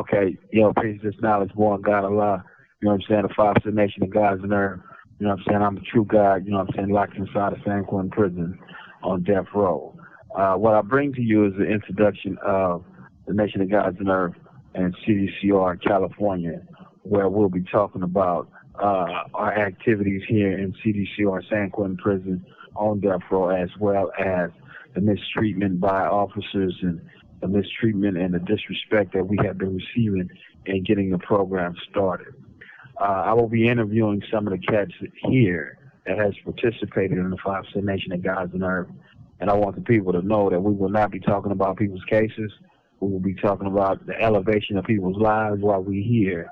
Okay, you know, peace, this knowledge, born God Allah. You know what I'm saying? The five the nation of God's nerve. You know what I'm saying? I'm a true God, you know what I'm saying, locked inside of San Quentin prison on death row. Uh, what I bring to you is the introduction of the Nation of God's Nerve and CDCR California, where we'll be talking about uh, our activities here in CDCR San Quentin Prison on death row, as well as the mistreatment by officers and the mistreatment and the disrespect that we have been receiving in getting the program started. Uh, I will be interviewing some of the cats here that has participated in the Five Cent Nation of Gods and Earth. And I want the people to know that we will not be talking about people's cases. We will be talking about the elevation of people's lives while we're here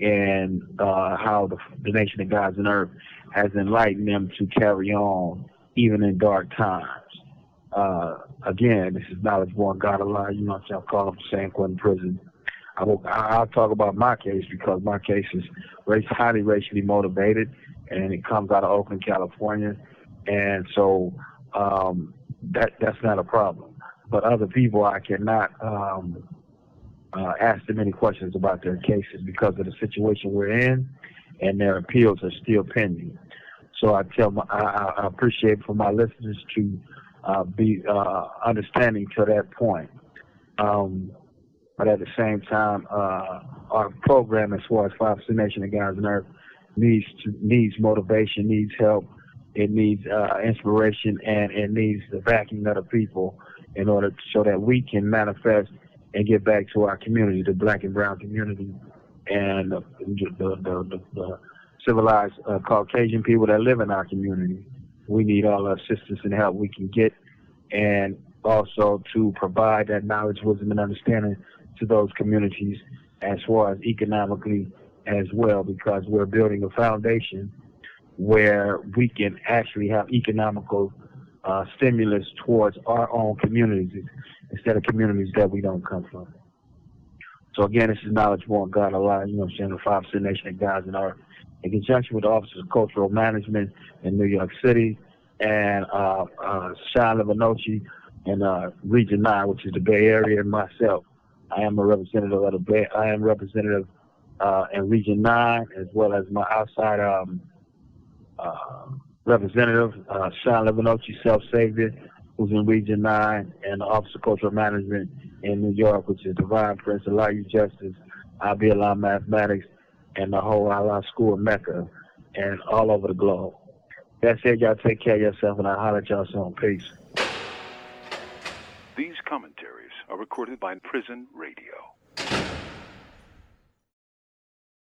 and uh, how the, the Nation of Gods and Earth has enlightened them to carry on even in dark times. Uh, again, this is KnowledgeBorn GodAllah. You know what I'm calling from San Quentin Prison. I will, I'll talk about my case because my case is race, highly racially motivated, and it comes out of Oakland, California, and so um, that that's not a problem. But other people, I cannot um, uh, ask them any questions about their cases because of the situation we're in, and their appeals are still pending. So I tell my, I, I appreciate for my listeners to uh, be uh, understanding to that point. Um, but at the same time, uh, our program, as far as Five Nation and God's Nerve, needs to, needs motivation, needs help, it needs uh, inspiration, and it needs the backing of the people in order to, so that we can manifest and get back to our community, the black and brown community, and the, the, the, the civilized uh, Caucasian people that live in our community we need all the assistance and help we can get, and also to provide that knowledge, wisdom, and understanding to those communities as far as economically as well, because we're building a foundation where we can actually have economical uh, stimulus towards our own communities instead of communities that we don't come from. So again, this is KnowledgeBorn GodAllah, you know what I'm saying, the five nation of gods in our in conjunction with the Office of Cultural Management in New York City and uh, uh, Sean Levanochi in uh, Region 9, which is the Bay Area, and myself. I am a representative of the Bay. I am representative uh, in Region 9, as well as my outside um, uh, representative, uh, Sean Levanochi, Self Savior, who's in Region 9, and the Office of Cultural Management in New York, which is Divine Prince, You Justice, Allah Mathematics, and the whole Allah School of Mecca and all over the globe. That it. y'all take care of yourself, and I'll holler at y'all soon. Peace. These commentaries are recorded by Prison Radio.